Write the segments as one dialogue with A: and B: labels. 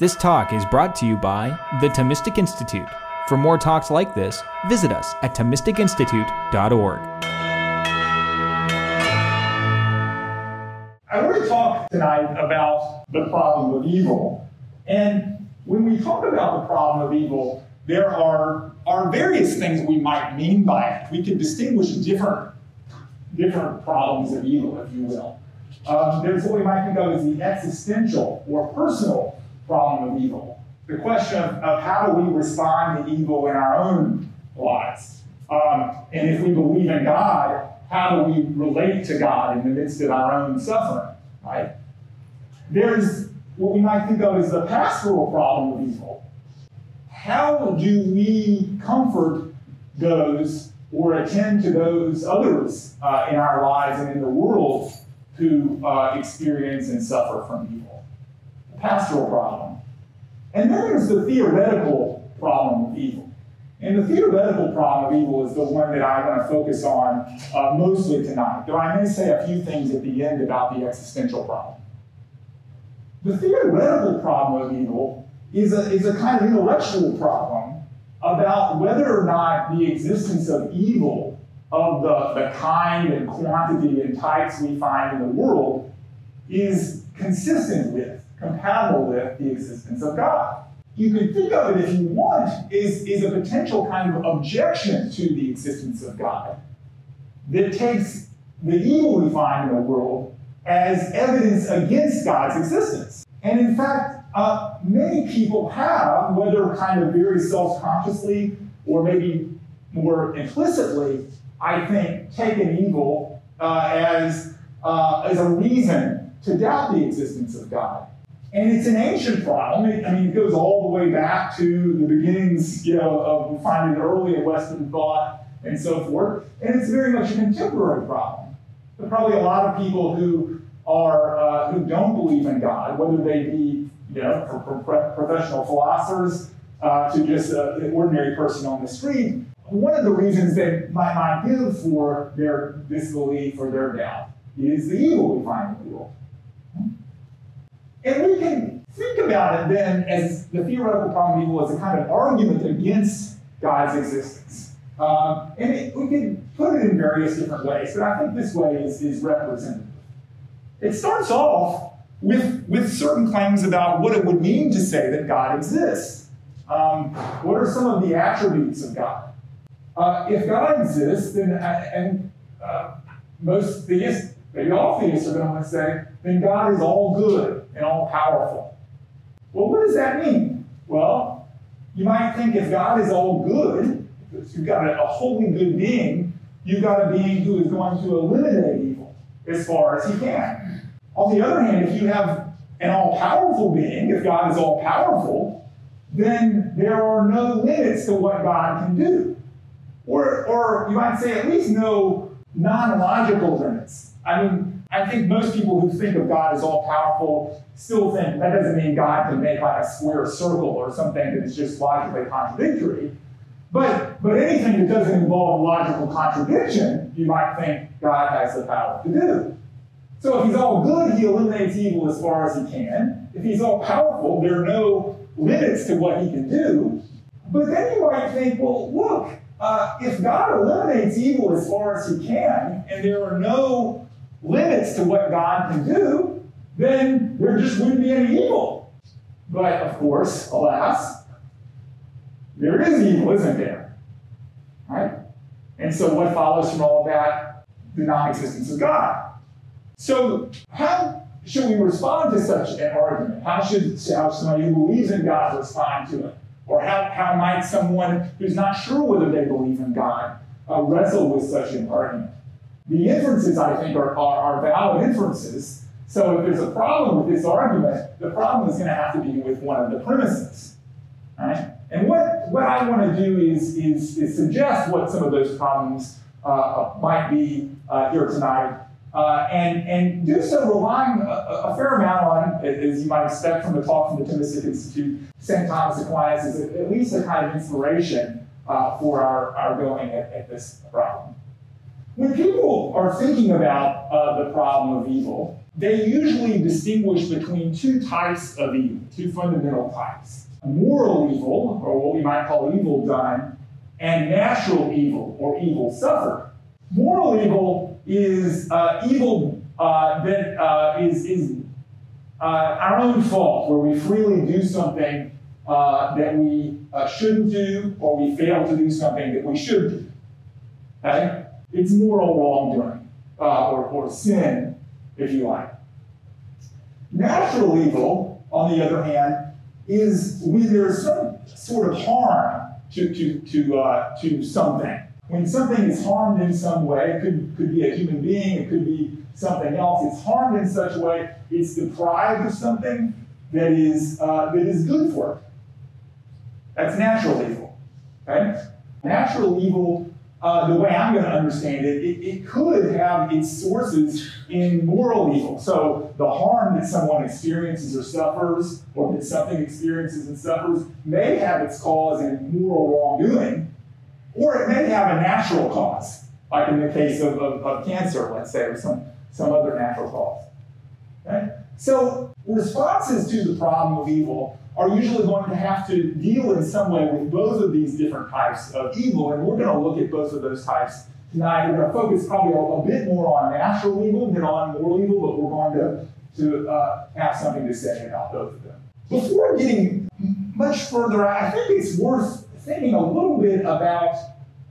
A: This talk is brought to you by the Thomistic Institute. For more talks like this, visit us at ThomisticInstitute.org.
B: I want to talk tonight about the problem of evil. And when we talk about the problem of evil, there are, are various things we might mean by it. We can distinguish different, different problems of evil, if you will. Um, there's what we might think of as the existential or personal problem of evil. The question of, of how do we respond to evil in our own lives? Um, and if we believe in God, how do we relate to God in the midst of our own suffering? Right? There's what we might think of as the pastoral problem of evil. How do we comfort those or attend to those others uh, in our lives and in the world who uh, experience and suffer from evil? Pastoral problem. And then there's the theoretical problem of evil. And the theoretical problem of evil is the one that I want to focus on uh, mostly tonight, though I may say a few things at the end about the existential problem. The theoretical problem of evil is a, is a kind of intellectual problem about whether or not the existence of evil of the, the kind and quantity and types we find in the world is consistent with compatible with the existence of God. You could think of it, if you want, is, is a potential kind of objection to the existence of God that takes the evil we find in the world as evidence against God's existence. And in fact, uh, many people have, whether kind of very self consciously or maybe more implicitly, I think, taken evil uh, as, uh, as a reason to doubt the existence of God. And it's an ancient problem. I mean, it goes all the way back to the beginnings, you know, of we find it early Western thought and so forth. And it's very much a contemporary problem. Are probably a lot of people who are uh, who don't believe in God, whether they be, you know, from professional philosophers uh, to just uh, an ordinary person on the street. One of the reasons might, might give for their disbelief or their doubt is the evil we find in the world. And we can think about it then as the theoretical problem of evil as a kind of argument against God's existence. Um, and it, we can put it in various different ways, but I think this way is, is representative. It starts off with, with certain claims about what it would mean to say that God exists. Um, what are some of the attributes of God? Uh, if God exists, then, uh, and uh, most theists, maybe all theists are going to say, then God is all good and all powerful. Well, what does that mean? Well, you might think if God is all good, if you've got a, a wholly good being, you've got a being who is going to eliminate evil as far as he can. On the other hand, if you have an all powerful being, if God is all powerful, then there are no limits to what God can do. Or, or you might say at least no non logical limits. I mean, I think most people who think of God as all powerful still think that doesn't mean God can make like a square circle or something that is just logically contradictory. But, but anything that doesn't involve logical contradiction, you might think God has the power to do. So if he's all good, he eliminates evil as far as he can. If he's all powerful, there are no limits to what he can do. But then you might think, well, look, uh, if God eliminates evil as far as he can, and there are no limits to what God can do, then there just wouldn't be any evil. But of course, alas, there is evil, isn't there? Right? And so what follows from all of that? The non-existence of God. So how should we respond to such an argument? How should how somebody who believes in God respond to it? Or how, how might someone who's not sure whether they believe in God uh, wrestle with such an argument? The inferences, I think, are, are, are valid inferences. So if there's a problem with this argument, the problem is going to have to be with one of the premises. Right? And what, what I want to do is, is, is suggest what some of those problems uh, might be uh, here tonight, uh, and, and do so relying a, a, fair amount on, as you might expect from the talk from the Thomistic Institute, St. Thomas Aquinas is at least a kind of inspiration uh, for our, our going at, at this problem. When people are thinking about uh, the problem of evil, they usually distinguish between two types of evil, two fundamental types moral evil, or what we might call evil done, and natural evil, or evil suffered. Moral evil is uh, evil uh, that uh, is is, uh, our own fault, where we freely do something uh, that we shouldn't do, or we fail to do something that we should do. Okay? It's moral wrongdoing, or, or sin, if you like. Natural evil, on the other hand, is when there's some sort of harm to, to, to, uh, to something. When something is harmed in some way, it could, could be a human being, it could be something else, it's harmed in such a way, it's deprived of something that is, uh, that is good for it. That's natural evil. Okay? Natural evil uh, the way I'm going to understand it, it, it, could have its sources in moral evil. So the harm that someone experiences or suffers, or that something experiences and suffers, may have its cause in moral wrongdoing, or it may have a natural cause, like in the case of, of, of cancer, let's say, or some, some other natural cause. Okay? So responses to the problem of evil are usually going to have to deal in some way with both of these different types of evil, and we're going to look at both of those types tonight. We're going to focus probably a, a bit more on natural evil than on moral evil, but we're going to, to uh, have something to say about both of them. Before getting much further, I think it's worth thinking a little bit about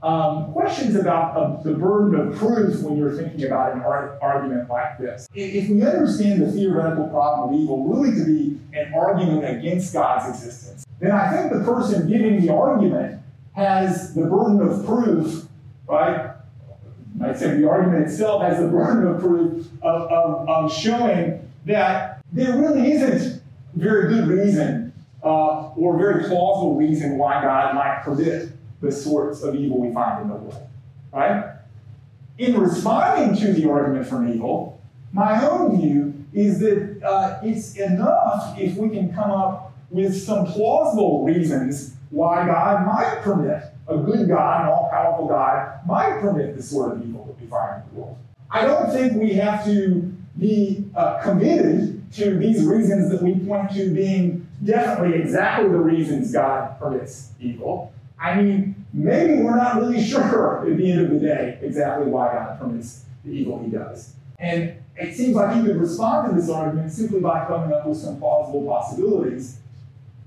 B: um, questions about uh, the burden of proof when you're thinking about an ar- argument like this. If we understand the theoretical problem of evil really to be an argument against God's existence, then I think the person giving the argument has the burden of proof, right? I'd say the argument itself has the burden of proof of, of, of showing that there really isn't very good reason uh, or very plausible reason why God might permit the sorts of evil we find in the world. Right? In responding to the argument from evil, my own view is that uh, it's enough if we can come up with some plausible reasons why God might permit, a good God, an all powerful God, might permit the sort of evil that we find in the world. I don't think we have to be uh, committed to these reasons that we point to being definitely exactly the reasons God permits evil. I mean, maybe we're not really sure at the end of the day exactly why God permits the evil he does. And it seems like you could respond to this argument simply by coming up with some plausible possibilities.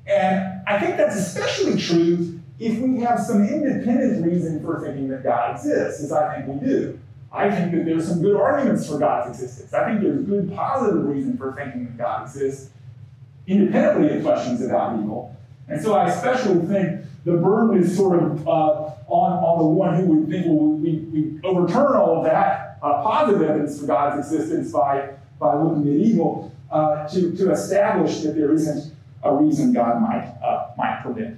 B: And I think that's especially true if we have some independent reason for thinking that God exists, as I think we do. I think that there's some good arguments for God's existence. I think there's good positive reason for thinking that God exists, independently of questions about evil. And so I especially think the burden is sort of uh, on, on the one who would think, well, we, we overturn all of that uh, positive evidence for God's existence by, by looking at evil uh, to, to establish that there isn't a reason God might, uh, might permit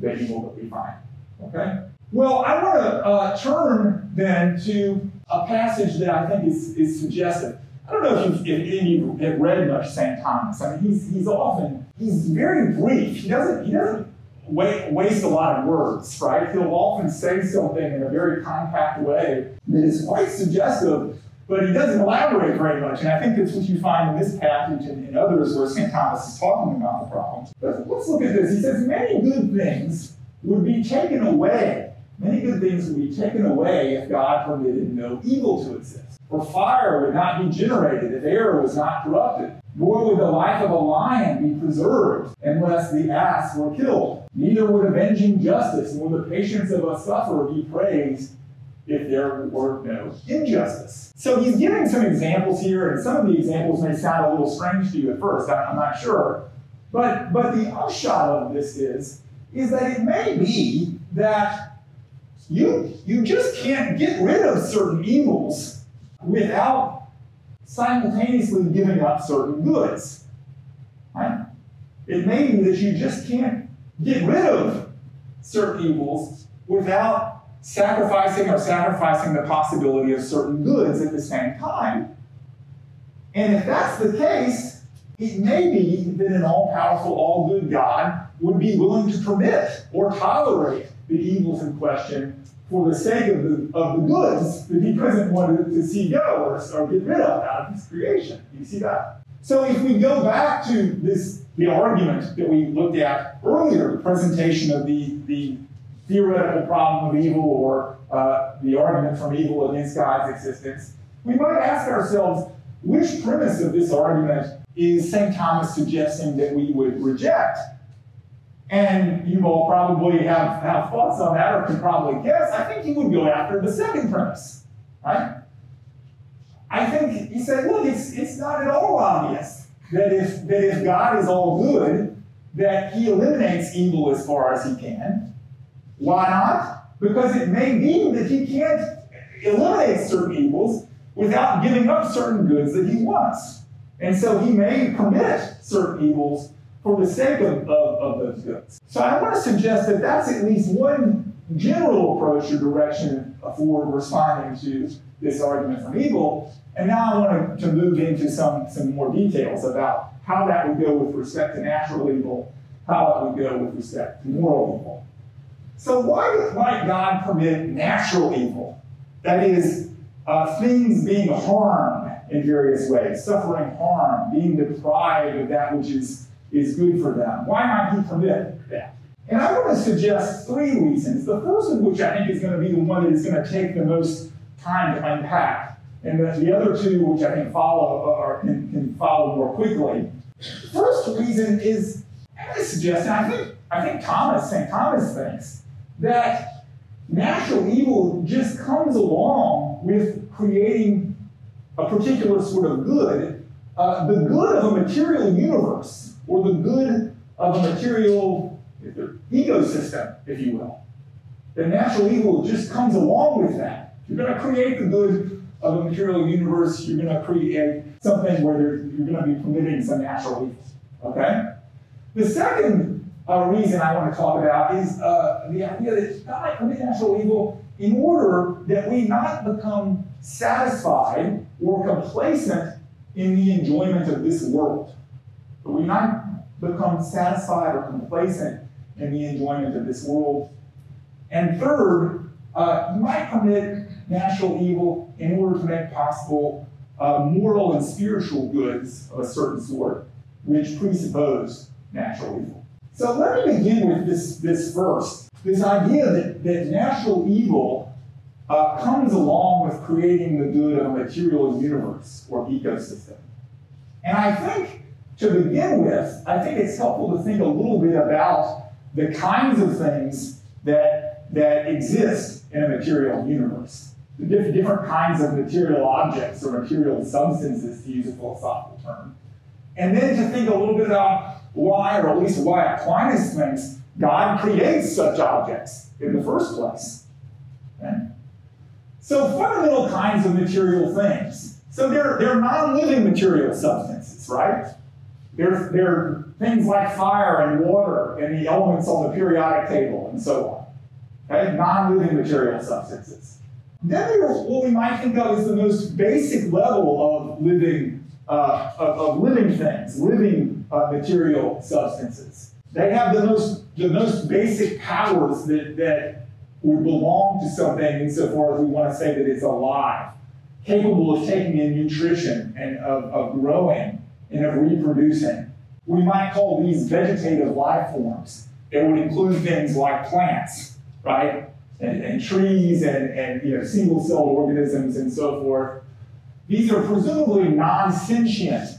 B: the evil that we find. Okay? Well, I want to uh, turn then to a passage that I think is, is suggestive. I don't know if, if any of you have read much St. Thomas. I mean, he's, he's often, he's very brief. He doesn't, he doesn't waste a lot of words, right? He'll often say something in a very compact way that is quite suggestive, but he doesn't elaborate very much. And I think that's what you find in this passage and in others where St. Thomas is talking about the problem. But let's look at this. He says, Many good things would be taken away. Many good things would be taken away if God permitted no evil to exist. For fire would not be generated if air was not corrupted nor would the life of a lion be preserved unless the ass were killed. Neither would avenging justice nor the patience of a sufferer be praised if there were no injustice. So he's giving some examples here, and some of the examples may sound a little strange to you at first, I'm not sure. But, but the upshot of this is, is that it may be that you, you just can't get rid of certain evils without simultaneously giving up certain goods. Right? It may be that you just can't get rid of certain evils without sacrificing or sacrificing the possibility of certain goods at the same time. And if that's the case, it may be that an all powerful, all good God would be willing to permit or tolerate the evils in question for the sake of the, of the goods that he doesn't want to, see go or, or get rid of out of his creation. You see that? So if we go back to this, the argument that we looked at earlier, the presentation of the, the theoretical problem of evil or uh, the argument from evil against God's existence, we might ask ourselves, which premise of this argument is St. Thomas suggesting that we would reject? And you all probably have, have thoughts on that or can probably guess. I think he would go after the second premise, right? I think he said, look, it's, it's not at all obvious that if, that if God is all good, that he eliminates evil as far as he can. Why not? Because it may mean that he can't eliminate certain evils without giving up certain goods that he wants. And so he may permit certain evils for the sake of, of, of those goods. So I want to suggest that that's at least one general approach or direction for responding to this argument from evil. And now I want to, to move into some, some more details about how that would go with respect to natural evil, how it would go with respect to moral evil. So why might God permit natural evil? That is, uh, things being harmed in various ways, suffering harm, being deprived of that which is, is good for them. Why might he permit that? And I want to suggest three reasons. The first of which I think is going to be the one that is going to take the most time to unpack. And the, the other two, which I think follow or can, can follow more quickly. The first reason is, I suggest, and I think, I think Thomas, St. Thomas thinks, that natural evil just comes along with creating a particular sort of good, uh, the good of a material universe, or the good of a material ecosystem, if you will. The natural evil just comes along with that. You're going to create the good of a material universe, you're going to create something where you're going to be permitting some natural evil. Okay? The second uh, reason I want to talk about is uh, the idea that God permit natural evil in order that we not become satisfied or complacent in the enjoyment of this world. That we not become satisfied or complacent in the enjoyment of this world. And third, uh, you might commit natural evil in order to make possible uh, moral and spiritual goods of a certain sort, which presuppose natural evil. So let me begin with this, this first. This idea that, that natural evil uh, comes along with creating the good of a material universe or ecosystem. And I think, to begin with, I think it's helpful to think a little bit about the kinds of things that, that exist in a material universe. The diff- different kinds of material objects or material substances, to use a philosophical term. And then to think a little bit about why, or at least why Aquinas thinks God creates such objects in the first place. Okay? So fundamental kinds of material things. So they're, they're non-living material substances, right? They're, they're things like fire and water and the elements on the periodic table and so on. Okay? Non-living material substances. Then there's what we might think of as the most basic level of living, uh, of, of, living things, living uh, material substances. They have the most, the most basic powers that, that would belong to something insofar as we want to say that it's alive, capable of taking in nutrition and of, of growing and of reproducing. We might call these vegetative life forms. It would include things like plants, right? And, and trees and, and you know, single-celled organisms and so forth. These are presumably non-sentient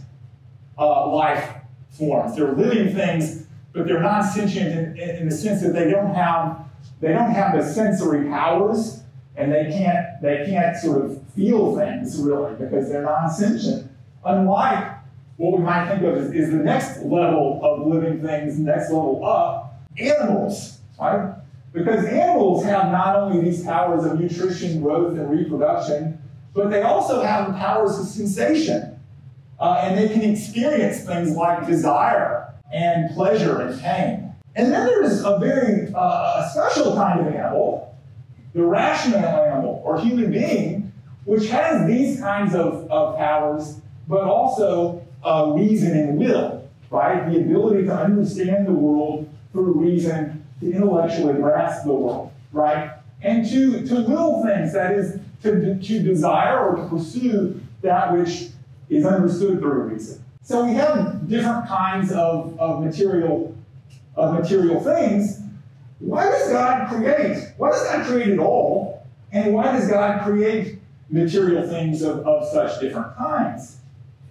B: uh, life forms. They're living things, but they're non-sentient in, in, in the sense that they don't have they don't have the sensory powers and they can't they can't sort of feel things really because they're non-sentient. Unlike what we might think of as is the next level of living things, next level up, animals, right? Because animals have not only these powers of nutrition, growth, and reproduction, but they also have the powers of sensation. Uh, and they can experience things like desire and pleasure and pain. And then there's a very uh, special kind of animal, the rational animal or human being, which has these kinds of, of powers, but also uh, reason and will, right? The ability to understand the world through reason, to intellectually grasp the world, right? and to, to will things, that is, to, to desire or to pursue that which is understood through reason. So we have different kinds of, of material of material things. Why does God create? Why does God create at all? And why does God create material things of, of such different kinds?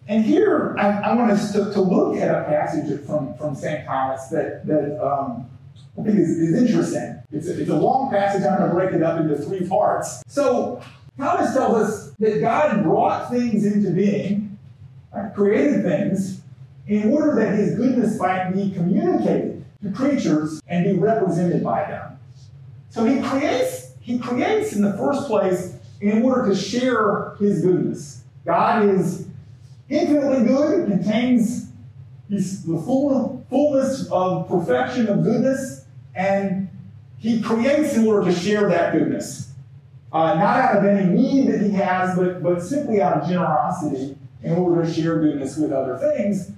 B: And here I, I want us to, to, look at a passage from, from St. Thomas that, that um, I think is, is interesting. It's a, it's a long passage. I'm going to break it up into three parts. So Thomas tells us that God brought things into being, right, created things, in order that his goodness might be communicated to creatures and be represented by them. So he creates, he creates in the first place in order to share his goodness. God is infinitely good, contains the full, fullness of perfection of goodness, and he creates in order to share that goodness. Uh, not out of any need that he has, but, but simply out of generosity in order to share goodness with other things,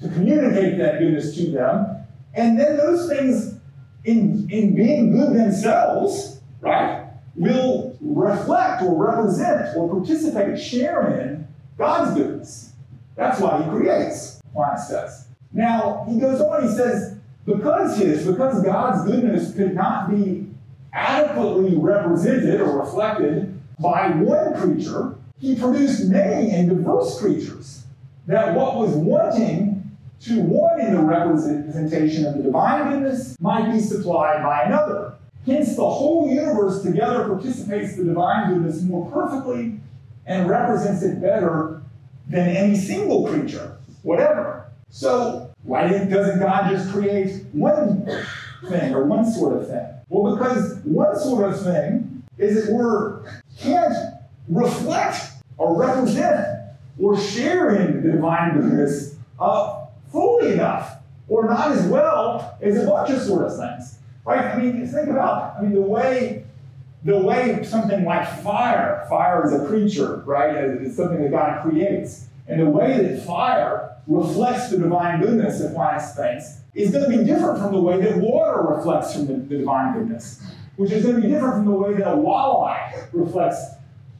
B: to communicate that goodness to them. And then those things, in, in being good themselves, right, will reflect or represent or participate, share in God's goodness. That's why he creates, Aquinas says. Now, he goes on, he says, because his, because God's goodness could not be adequately represented or reflected by one creature, he produced many and diverse creatures, that what was wanting to one in the representation of the divine goodness might be supplied by another. Hence, the whole universe together participates the divine goodness more perfectly and represents it better than any single creature, whatever. So, why doesn't God just create one thing or one sort of thing? Well, because one sort of thing is it were can't reflect or represent or share in the divine goodness uh, fully enough or not as well as a bunch of sort of things. Right? I mean, think about, I mean, the way the way something like fire, fire is a creature, right? It's something that God creates. And the way that fire reflects the divine goodness of Aquinas thinks is going to be different from the way that water reflects from the, the divine goodness, which is going to be different from the way that a walleye reflects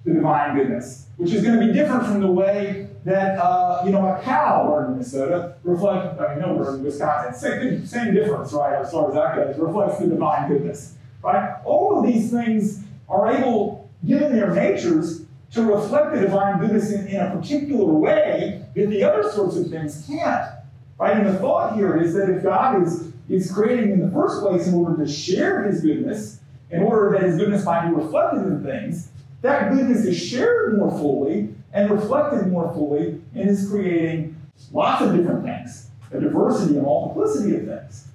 B: the divine goodness, which is going to be different from the way that uh, you know a cow or in Minnesota reflects. I mean, no, we're in Wisconsin. Same, same difference, right? As far as that goes, reflects the divine goodness, right? All of these things are able, given their natures, to reflect the divine goodness in, in a particular way that the other sorts of things can't. Right? And the thought here is that if God is, is creating in the first place in order to share his goodness, in order that his goodness might be reflected in things, that goodness is shared more fully and reflected more fully and is creating lots of different things, a diversity and multiplicity of things.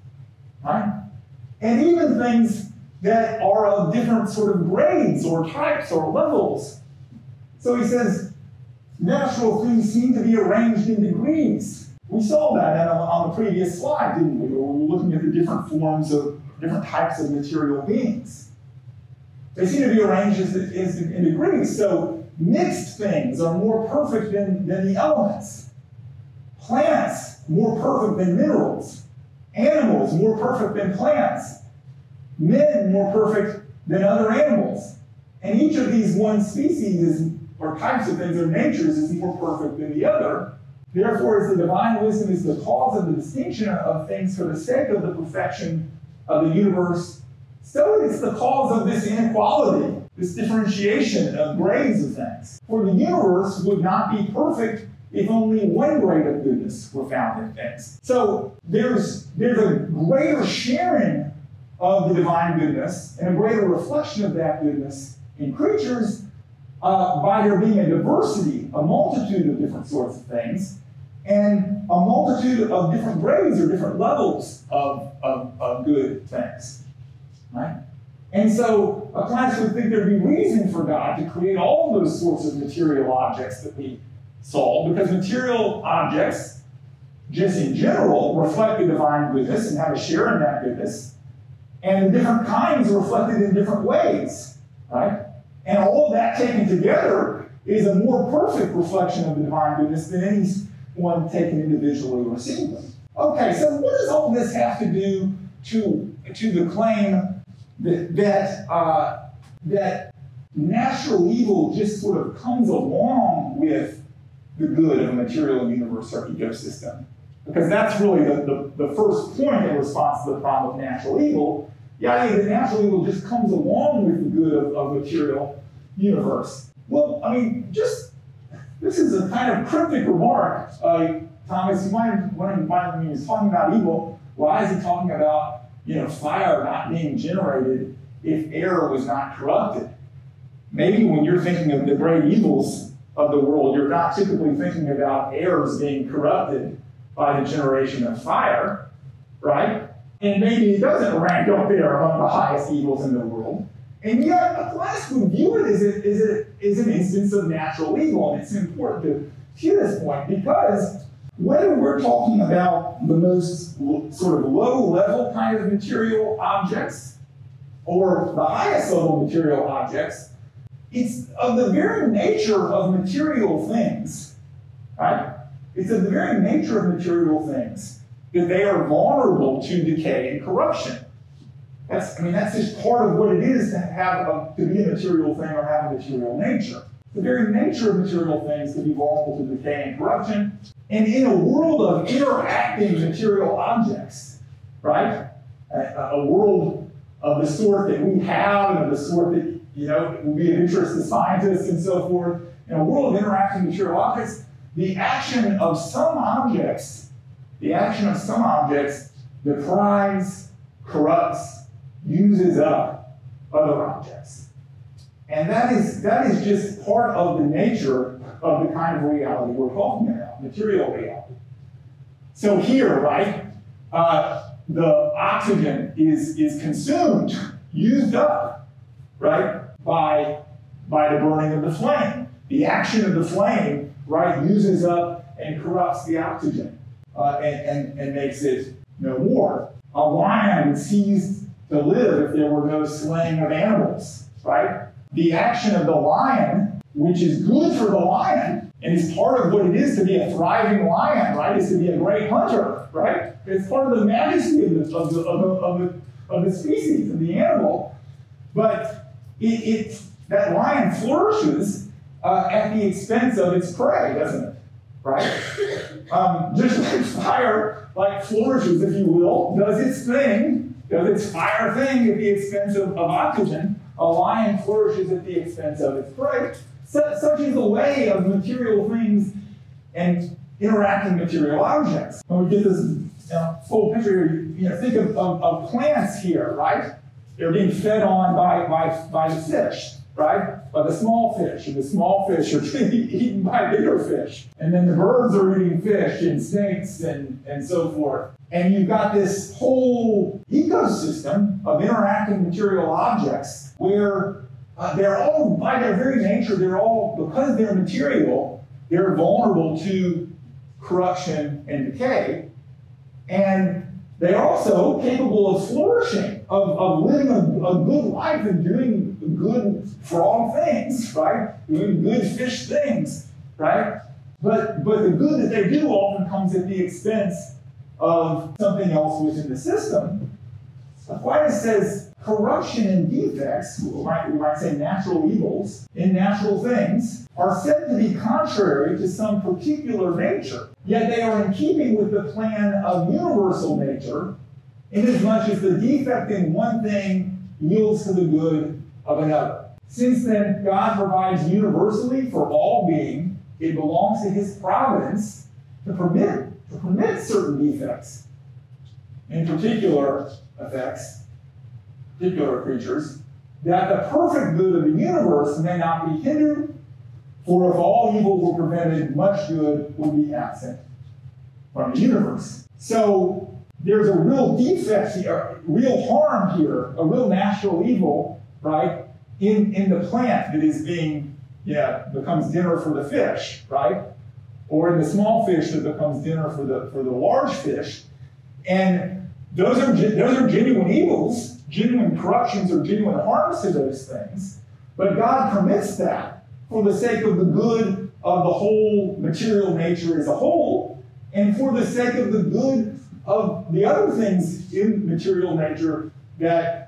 B: Right? And even things that are of different sort of grades or types or levels. So he says, natural things seem to be arranged in degrees. We saw that on the previous slide, didn't we? we were looking at the different forms of different types of material beings. They seem to be arranged as, as in degrees. So mixed things are more perfect than, than the elements. Plants more perfect than minerals. Animals more perfect than plants. Men more perfect than other animals. And each of these one species is or types of things or natures is more perfect than the other. Therefore, as the divine wisdom is the cause of the distinction of things for the sake of the perfection of the universe, so it's the cause of this inequality, this differentiation of grades of things. For the universe would not be perfect if only one grade of goodness were found in things. So there's, there's a greater sharing of the divine goodness and a greater reflection of that goodness in creatures uh, by there being a diversity, a multitude of different sorts of things, and a multitude of different grades or different levels of, of, of good things. Right? And so a Aquinas would think there'd be reason for God to create all those sorts of material objects that we saw, because material objects, just in general, reflect the divine goodness and have a share in that goodness. And different kinds are reflected in different ways. Right? And all of that taken together is a more perfect reflection of the divine goodness than any one taken individually or singly. Okay, so what does all this have to do to, to the claim that, that uh, that natural evil just sort of comes along with the good of a material universe or ecosystem. Because that's really the, the, the first point in response to the problem of natural evil. The idea that natural evil just comes along with the good of, of material universe. Well, I mean, just this is a kind of cryptic remark. Uh, Thomas, you might when, when he's talking about evil, why is he talking about you know fire not being generated if air was not corrupted? Maybe when you're thinking of the great evils of the world, you're not typically thinking about airs being corrupted by the generation of fire, right? And maybe it doesn't rank up there among the highest evils in the world. And yet, Aquinas would view it as, a, an instance of natural evil. And it's important to hear this point because whether we're talking about the most sort of low level kind of material objects or the highest level material objects, it's of the very nature of material things, right? It's of the very nature of material things that they are vulnerable to decay and corruption. That's, I mean, that's just part of what it is to have a, to be a material thing or have a material nature. The very nature of material things to be vulnerable to decay and corruption. And in a world of interacting material objects, right? A, a world of the sort that we have and of the sort that you know will be of interest to scientists and so forth. In a world of interacting material objects, the action of some objects, the action of some objects deprives, corrupts, uses up other objects. And that is, that is just part of the nature of the kind of reality we're talking about, material reality. So here, right, uh, the oxygen is, is consumed, used up, right, by, by the burning of the flame. The action of the flame, right, uses up and corrupts the oxygen uh, and, and, and makes it no more. A lion seized to live if there were no slaying of animals, right? The action of the lion, which is good for the lion, and is part of what it is to be a thriving lion, right? Is to be a great hunter, right? It's part of the majesty of the, of the, of the, of the, of the species, of the animal. But it, it that lion flourishes uh, at the expense of its prey, doesn't it? Right? Um, just like fire, like flourishes, if you will, does its thing does its fire thing at the expense of, of oxygen. A lion flourishes at the expense of its prey. So, such is the way of material things and interacting material objects. When we get this you know, full picture, you know, think of, of, of plants here, right? They're being fed on by, by, by the fish right? By the small fish, and the small fish are eaten by bigger fish. And then the birds are eating fish and snakes and, and so forth. And you've got this whole ecosystem of interacting material objects where uh, they're all, by their very nature, they're all, because they're material, they're vulnerable to corruption and decay. And they're also capable of flourishing, of, of living a, a good life and doing good frog things, right? Good fish things, right? But, but the good that they do often comes at the expense of something else within the system. Aquinas says corruption and defects, we might, we might say natural evils, in natural things, are said to be contrary to some particular nature. Yet they are in keeping with the plan of universal nature, inasmuch as the defect in one thing yields to the good of another. Since then, God provides universally for all being, it belongs to his providence to permit, to permit certain defects, in particular effects, particular creatures, that the perfect good of the universe may not be hindered, for if all evil were prevented, much good would be absent from the universe. So there's a real defect here, real harm here, a real natural evil, right, in, in the plant that is being, yeah, becomes dinner for the fish, right? Or in the small fish that becomes dinner for the for the large fish. And those are those are genuine evils, genuine corruptions or genuine harms to those things. But God permits that for the sake of the good of the whole material nature as a whole, and for the sake of the good of the other things in material nature that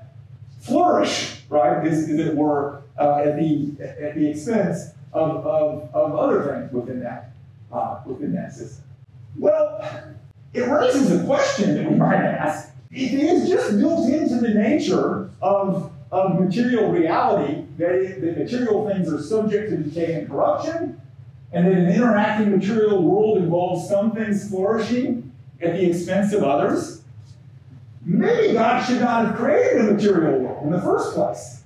B: flourish, right, as, as it were, uh, at, the, at the expense of, of, of other things within that, uh, within that system. Well, it raises a question that we might ask. It is just built into the nature of, of material reality that, that material things are subject to decay and corruption, and that an interacting material world involves some things flourishing at the expense of others. Maybe God should not have created a material world in the first place.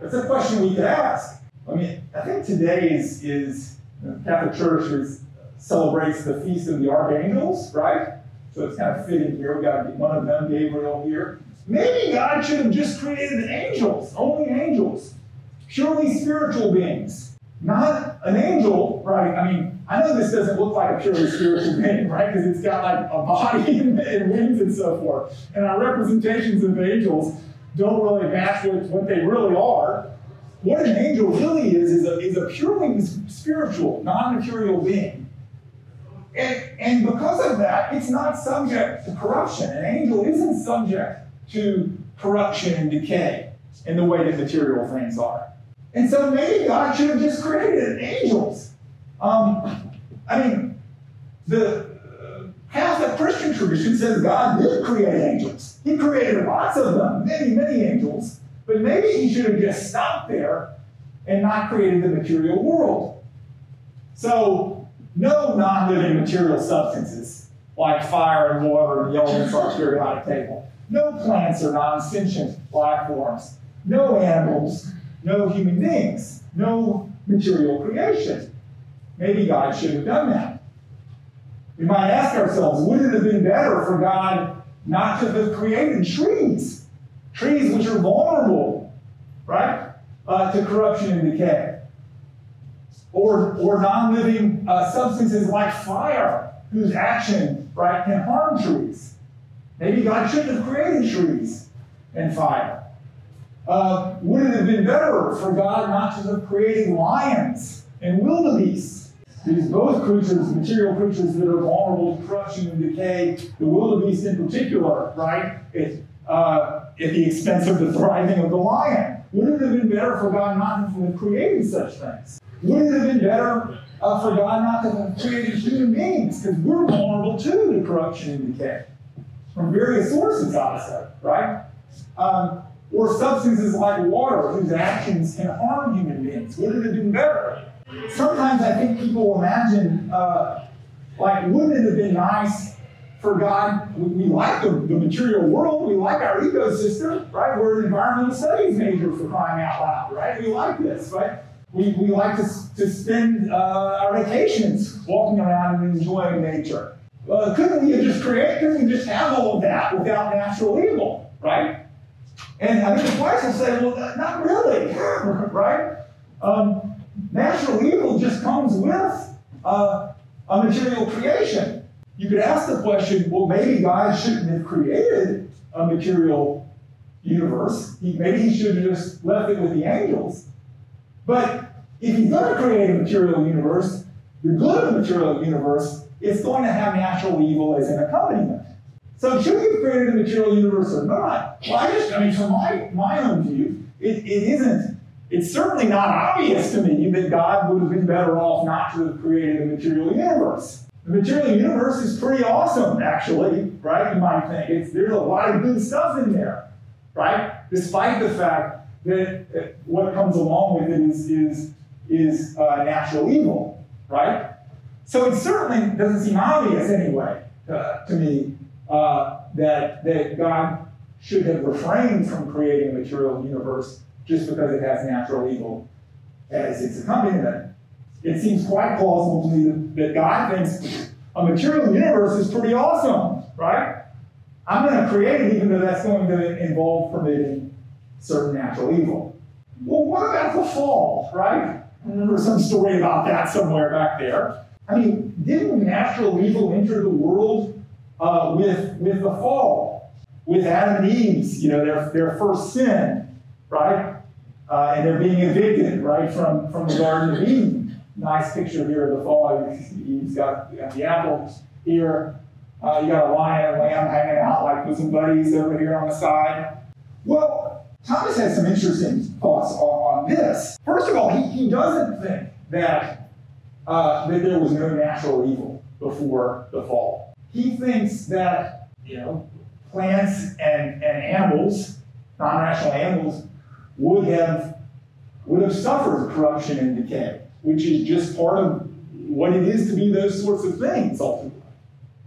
B: That's a question we could ask. I mean, I think today is, is the Catholic Church is, celebrates the Feast of the Archangels, right? So it's kind of fitting here. We've got one of them, Gabriel, here. Maybe God should have just created angels, only angels, purely spiritual beings. Not an angel, right? I mean, I know this doesn't look like a purely spiritual being, right? Because it's got like a body and, wings and so forth. And our representations of angels don't really match with what they really are. What an angel really is, is a, is a purely spiritual, non material being. And, and because of that, it's not subject to corruption. An angel isn't subject to corruption and decay in the way that material things are. And so maybe God should have just created angels. Um, I mean, the Catholic Christian tradition says God did create angels. He created lots of them, many, many angels. But maybe he should have just stopped there and not created the material world. So, no non living material substances like fire and water and the elements on a periodic table. No plants or non sentient life forms. No animals. No human beings. No material creation. Maybe God should have done that. We might ask ourselves, would it have been better for God not to have created trees? Trees which are vulnerable, right, uh, to corruption and decay. Or, or non living uh, substances like fire, whose action, right, can harm trees. Maybe God shouldn't have created trees and fire. Uh, would it have been better for God not to have created lions and wildebeest? These both creatures, material creatures that are vulnerable to corruption and decay, the wildebeest in particular, right? It, uh, at the expense of the thriving of the lion. Would it have been better for God not to have created such things? Would it have been better uh, for God not to have created human beings? Because we're vulnerable too to corruption and decay from various sources, obviously, right? Um, or substances like water whose actions can harm human beings. Would it have been better? Sometimes I think people imagine, uh, like, wouldn't it have been nice for God? We, like the, the, material world, we like our ecosystem, right? We're an environmental studies major for crying out loud, right? We like this, right? We, we like to, to spend uh, our vacations walking around and enjoying nature. Uh, couldn't we just created, couldn't we just have all of that without natural evil, right? And I think the question say, well, not really, right? Um, Natural evil just comes with uh, a material creation. You could ask the question well, maybe God shouldn't have created a material universe. He, maybe he should have just left it with the angels. But if he's going to create a material universe, the good of the material universe is going to have natural evil as an accompaniment. So should he have created a material universe or not? Well, I just, I mean, from my, my own view, it, it isn't it's certainly not obvious to me that God would have been better off not to have created a material universe. The material universe is pretty awesome, actually, right? You might think it's, there's a lot of good stuff in there, right? Despite the fact that what comes along with it is, is, is uh, natural evil, right? So it certainly doesn't seem obvious anyway uh, to me uh, that, that God should have refrained from creating a material universe just because it has natural evil as its accompaniment. It seems quite plausible to me that God thinks a material universe is pretty awesome, right? I'm going to create it even though that's going to involve permitting certain natural evil. Well, what about the fall, right? I remember some story about that somewhere back there. I mean, didn't natural evil enter the world uh, with, with the fall, with Adam and Eve's, you know, their, their first sin, right? Uh, and they're being evicted, right, from, from the Garden of Eden. Nice picture here of the fall. Eve's got, got the apples here. Uh, you got a lion and lamb hanging out like with some buddies over here on the side. Well, Thomas has some interesting thoughts on, on this. First of all, he, he doesn't think that, uh, that there was no natural evil before the fall. He thinks that, you know, plants and, and animals, non-rational animals, would have would have suffered corruption and decay, which is just part of what it is to be those sorts of things, ultimately.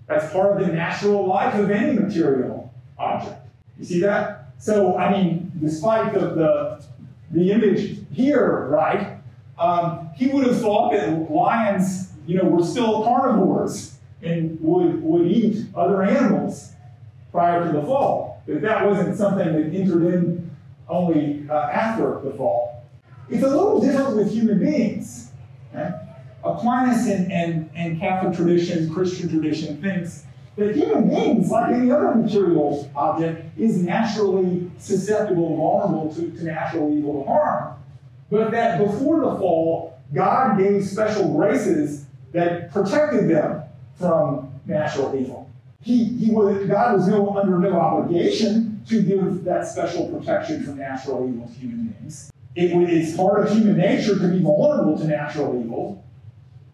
B: That's part of the natural life of any material object. You see that? So, I mean, despite the, the, the image here, right, um, he would have thought that lions, you know, were still carnivores and would, would eat other animals prior to the fall. That that wasn't something that entered in only uh, after the fall. It's a little different with human beings. Okay? Aquinas and, and, and Catholic tradition, Christian tradition thinks that human beings, like any other material object, is naturally susceptible, vulnerable to, to natural evil and harm. But that before the fall, God gave special graces that protected them from natural evil. He, he was, God was no, under no obligation to give that special protection from natural evil to human beings. It's part of human nature to be vulnerable to natural evil.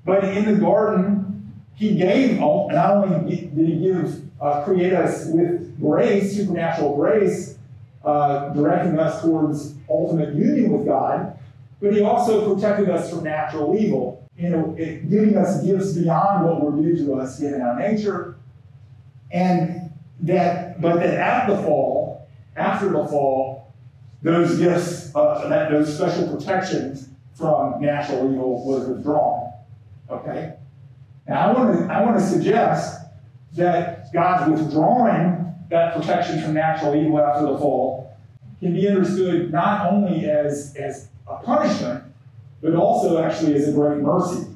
B: But in the garden, he gave, not only did he give, uh, create us with grace, supernatural grace, uh, directing us towards ultimate union with God, but he also protected us from natural evil, you know, giving us gifts beyond what were due to us given our nature. And that, but that at the fall, after the fall, those gifts, uh, that, those special protections from natural evil was withdrawn. Okay? Now, I want to, I want to suggest that God's withdrawing that protection from natural evil after the fall can be understood not only as, as a punishment, but also actually is a great mercy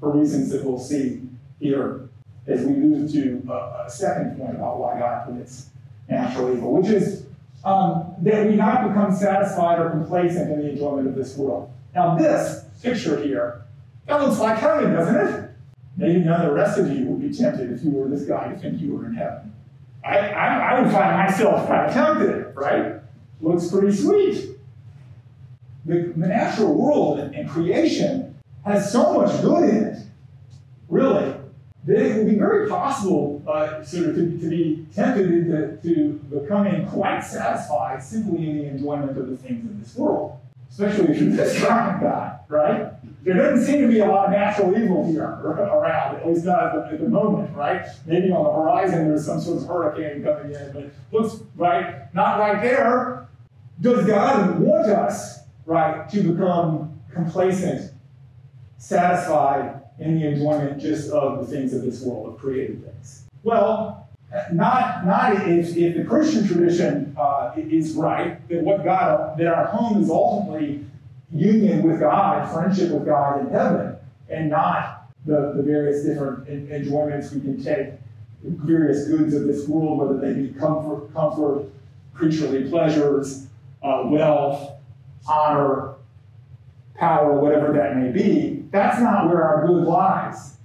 B: for reasons that we'll see here as we move to a, second point about why God permits natural evil, which is um, that we not become satisfied or complacent in the enjoyment of this world. Now, this picture here that looks like heaven, doesn't it? Maybe none of the rest of you would be tempted if you were this guy to think you were in heaven. I, I, I would find myself tempted, right? Looks pretty sweet. The, natural world and, creation has so much good in it, really, that it would be very possible uh, sort of to, to be tempted into to becoming quite satisfied simply in the enjoyment of the things of this world, especially if you're this kind of guy, right? There doesn't seem to be a lot of natural evil here around, at least not at the, at the moment, right? Maybe on the horizon there's some sort of hurricane coming in, but looks right, not right there. Does God want us, right, to become complacent, satisfied in the enjoyment just of the things of this world, of created things? Well, not, not if, if the Christian tradition uh, is right, that what God, that our home is ultimately union with God, friendship with God in heaven, and not the, the various different enjoyments we can take, various goods of this world, whether they be comfort, comfort creaturely pleasures, uh, wealth, honor, power, whatever that may be. That's not where our good lies,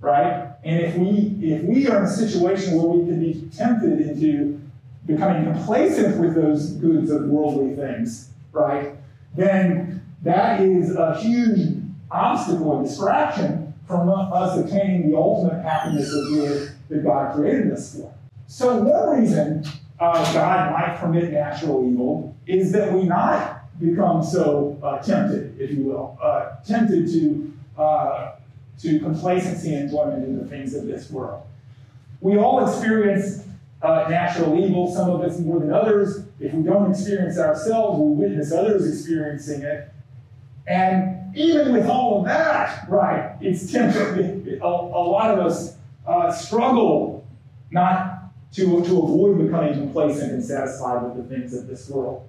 B: right? And if we if we are in a situation where we can be tempted into becoming complacent with those goods of worldly things, right? then that is a huge obstacle and distraction from us attaining the ultimate happiness of good that God created us for. So, one reason uh, God might permit natural evil is that we not become so uh, tempted, if you will, uh, tempted to, uh, to complacency and enjoyment in the things of this world. We all experience uh, natural evil, some of us more than others. If we don't experience ourselves, we witness others experiencing it. And even with all of that, right, it's tempting. A, a lot of us uh, struggle not to, to avoid becoming complacent and satisfied with the things of this world.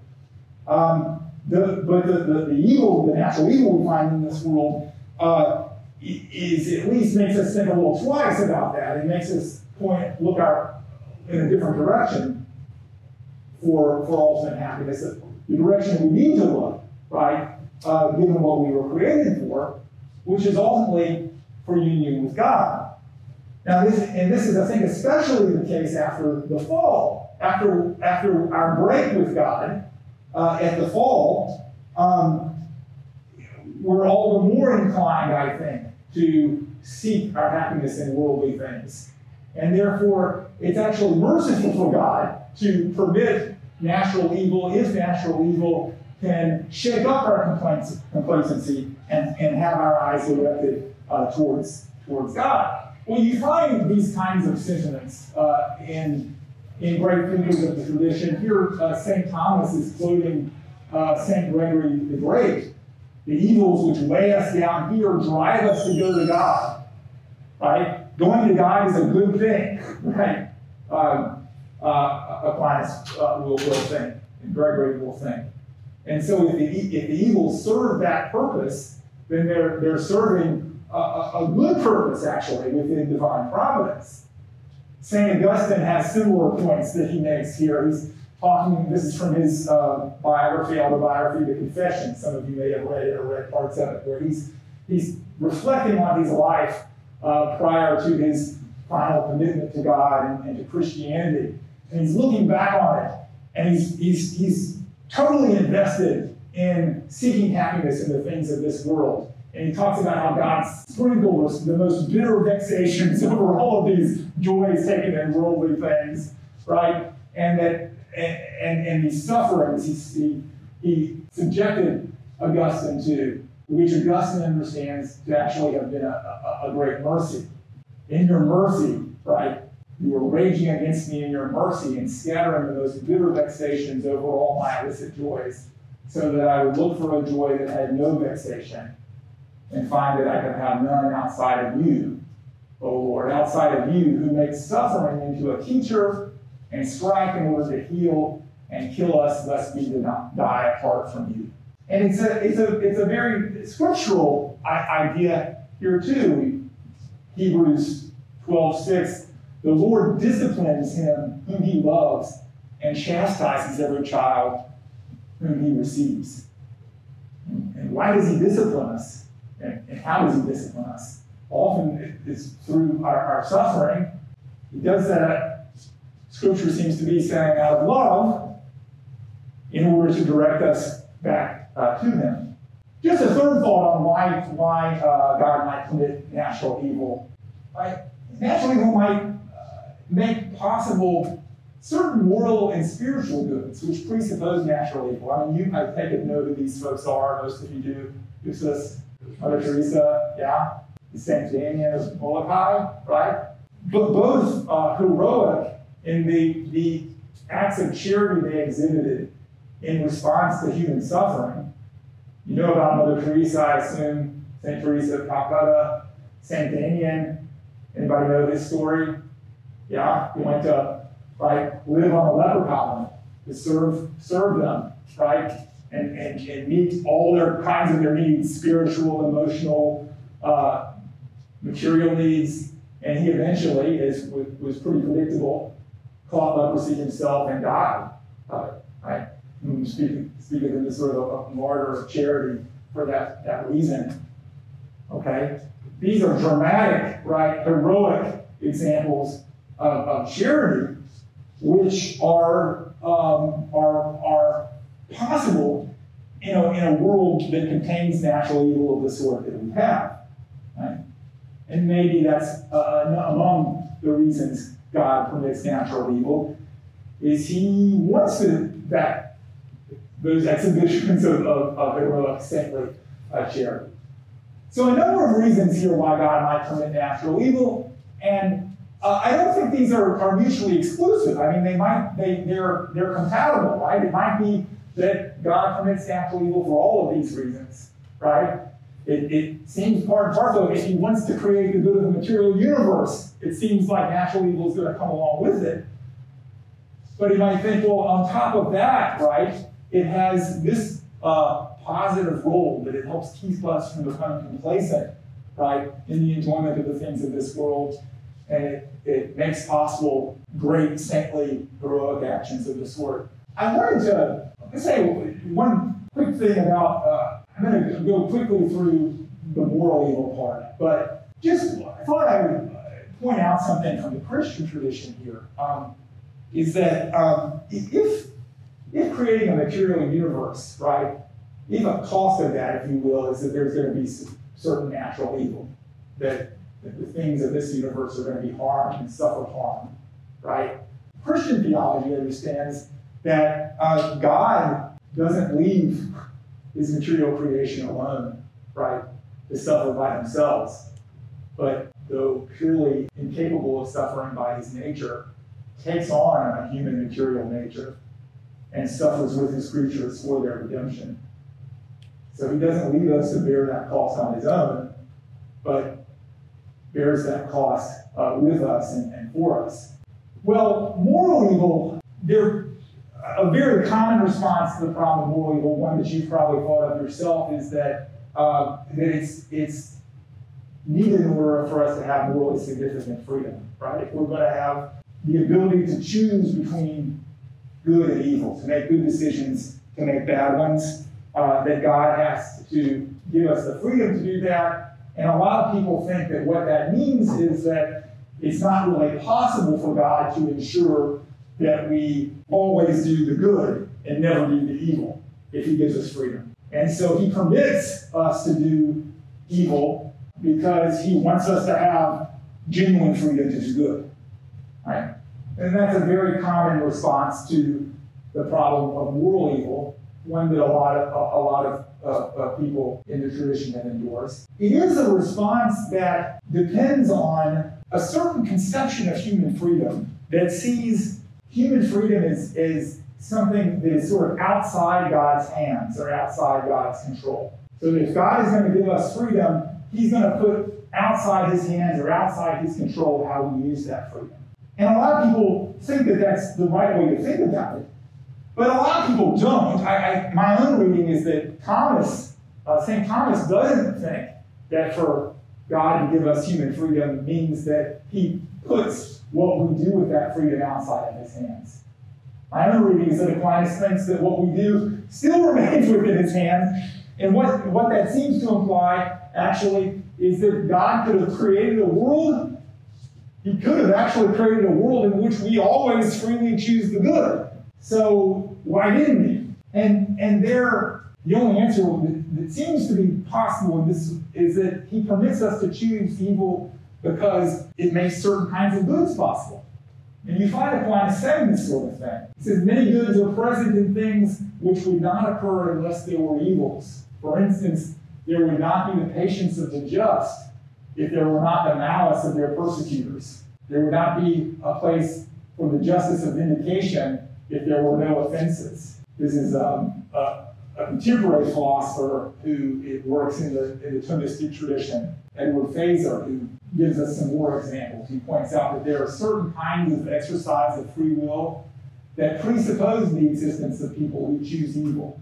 B: Um, the, but the, the, the, evil, the natural evil we find in this world, uh, is at least makes us think a little twice about that. It makes us point, look our in a different direction for, for ultimate happiness, the direction we need to look, right, uh, given what we were created for, which is ultimately for union with God. Now, this, and this is, I think, especially the case after the fall, after, after our break with God, uh, at the fall, um, we're all the more inclined, I think, to seek our happiness in worldly things. And therefore, it's actually merciful for God to permit natural evil if natural evil can shake up our complacency and, and have our eyes directed uh, towards, towards God. Well, you find these kinds of sentiments uh, in, in great thinkers of the tradition. Here, uh, St. Thomas is quoting uh, St. Gregory the Great. The evils which weigh us down here drive us to go to God. Right? Going to God is a good thing. Right? Um, uh, Aquinas uh, will, will think, and Gregory will think. And so if the, if the evils serve that purpose, then they're, they're serving a, a, good purpose, actually, within divine providence. St. Augustine has similar points that he makes here. He's talking, this is from his uh, biography, autobiography, The Confession. Some of you may have read it or read parts of it, where he's, he's reflecting on his life uh, prior to his final commitment to God and, and to Christianity. And he's looking back on it, and he's, he's, he's totally invested in seeking happiness in the things of this world. And he talks about how God sprinkles the most bitter vexations over all of these joys taken in worldly things, right? And that and, and, and these sufferings he, he, subjected Augustine to, which Augustine understands to actually have been a, a, a great mercy. In your mercy, right, you were raging against me in your mercy and scattering the most bitter vexations over all my illicit joys, so that I would look for a joy that had no vexation and find that I can have none outside of you, O Lord, outside of you, who makes suffering into a teacher and strife in order to heal and kill us, lest we die apart from you. And it's a, it's a, it's a very scriptural idea here too. Hebrews 12, 6 the Lord disciplines him whom he loves and chastises every child whom he receives. And why does he discipline us? And how does he discipline us? Often it's through our, our suffering. He does that, scripture seems to be saying, out of love, in order to direct us back uh, to him. Just a third thought on why, why uh, God might commit natural evil. Right? Natural evil might make possible certain moral and spiritual goods, which presuppose natural evil. I mean, you, I take it know who these folks are. Most of you do. Eustace, Mother Teresa, yeah, Saint Damien of Molokai, right? But both uh, heroic in the, the acts of charity they exhibited in response to human suffering. You know about Mother Teresa, I assume, Saint Teresa of Calcutta, Saint Damien. Anybody know this story? Yeah, he went to like live on a leper colony to serve serve them, right, and, and, and meet all their kinds of their needs, spiritual, emotional, uh, material needs. And he eventually, is was pretty predictable, caught leprosy himself and died of it, right? Speaking, speaking of this sort of a martyr of charity for that, that reason. Okay? These are dramatic, right, heroic examples of, of charity, which are, um, are, are possible in a, in a world that contains natural evil of the sort that we have. Right? And maybe that's uh, among the reasons God permits natural evil, is He wants to that those exhibitions of, of, of heroic saintly uh, charity. So a number of reasons here why God might permit natural evil, and uh, I don't think these are, are mutually exclusive. I mean, they might, they, they're, they're compatible, right? It might be that God permits natural evil for all of these reasons, right? It, it seems part and parcel, if he wants to create the good of the material universe, it seems like natural evil is going to come along with it. But he might think, well, on top of that, right, it has this uh, positive role that it helps keep us from becoming complacent, right, in the enjoyment of the things of this world and it, it makes possible great saintly heroic actions of this sort. I wanted to say one quick thing about, uh, I'm going to go quickly through the moral evil part, but just I thought I would point out something from the Christian tradition here. Um, is that um, if if creating a material universe, right, even a cost of that, if you will, is that there's going to be certain natural evil, that, that the things of this universe are going to be harmed and suffer harm, right? Christian theology understands that uh, God doesn't leave his material creation alone, right, to suffer by themselves, but though purely incapable of suffering by his nature, takes on a human material nature and suffers with his creatures for their redemption. So he doesn't leave us to bear that cost on his own, but bears that cost uh, with us and, and for us. Well, moral evil, they're a very common response to the problem of moral evil, one that you've probably thought of yourself, is that, uh, that it's, it's needed in order for us to have morally significant freedom, right? If we're going to have the ability to choose between good and evil, to make good decisions, to make bad ones, uh, that God has to give us the freedom to do that. And a lot of people think that what that means is that it's not really possible for God to ensure that we always do the good and never do the evil if He gives us freedom. And so He permits us to do evil because He wants us to have genuine freedom to do good. Right? And that's a very common response to the problem of moral evil, one that a lot of, a, a lot of uh, uh, people in the tradition have endorsed. It is a response that depends on a certain conception of human freedom that sees human freedom is, as something that is sort of outside God's hands or outside God's control. So if God is going to give us freedom, He's going to put outside His hands or outside His control how we use that freedom. And a lot of people think that that's the right way to think about it. But a lot of people don't. I, I, my own reading is that Thomas, uh, St. Thomas doesn't think that for God to give us human freedom means that he puts what we do with that freedom outside of his hands. My own reading is that Aquinas thinks that what we do still remains within his hands. And what, what that seems to imply, actually, is that God could have created a world he could have actually created a world in which we always freely choose the good. So why didn't he? And and there, the only answer that, that seems to be possible in this is that he permits us to choose evil because it makes certain kinds of goods possible. And you find Aquinas saying this sort of thing. He says, Many goods are present in things which would not occur unless there were evils. For instance, there would not be the patience of the just if there were not the malice of their persecutors. There would not be a place for the justice of vindication if there were no offenses. This is um, a, a, contemporary philosopher who works in the, in the Thomistic tradition, Edward Feser, who gives us some more examples. He points out that there are certain kinds of exercise of free will that presuppose the existence of people who choose evil.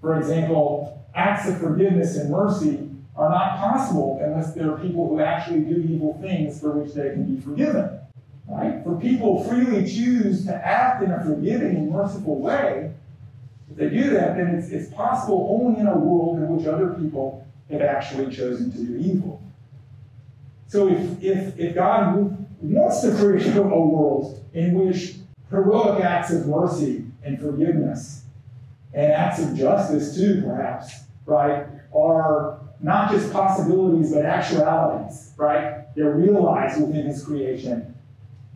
B: For example, acts of forgiveness and mercy are not possible unless there are people who actually do evil things for which they can be forgiven. Right? For people freely choose to act in a forgiving and merciful way, if they do that, then it's, it's possible only in a world in which other people have actually chosen to do evil. So if, if, if God wants to create a world in which heroic acts of mercy and forgiveness and acts of justice too, perhaps, right, are not just possibilities, but actualities, right? They're realized within his creation.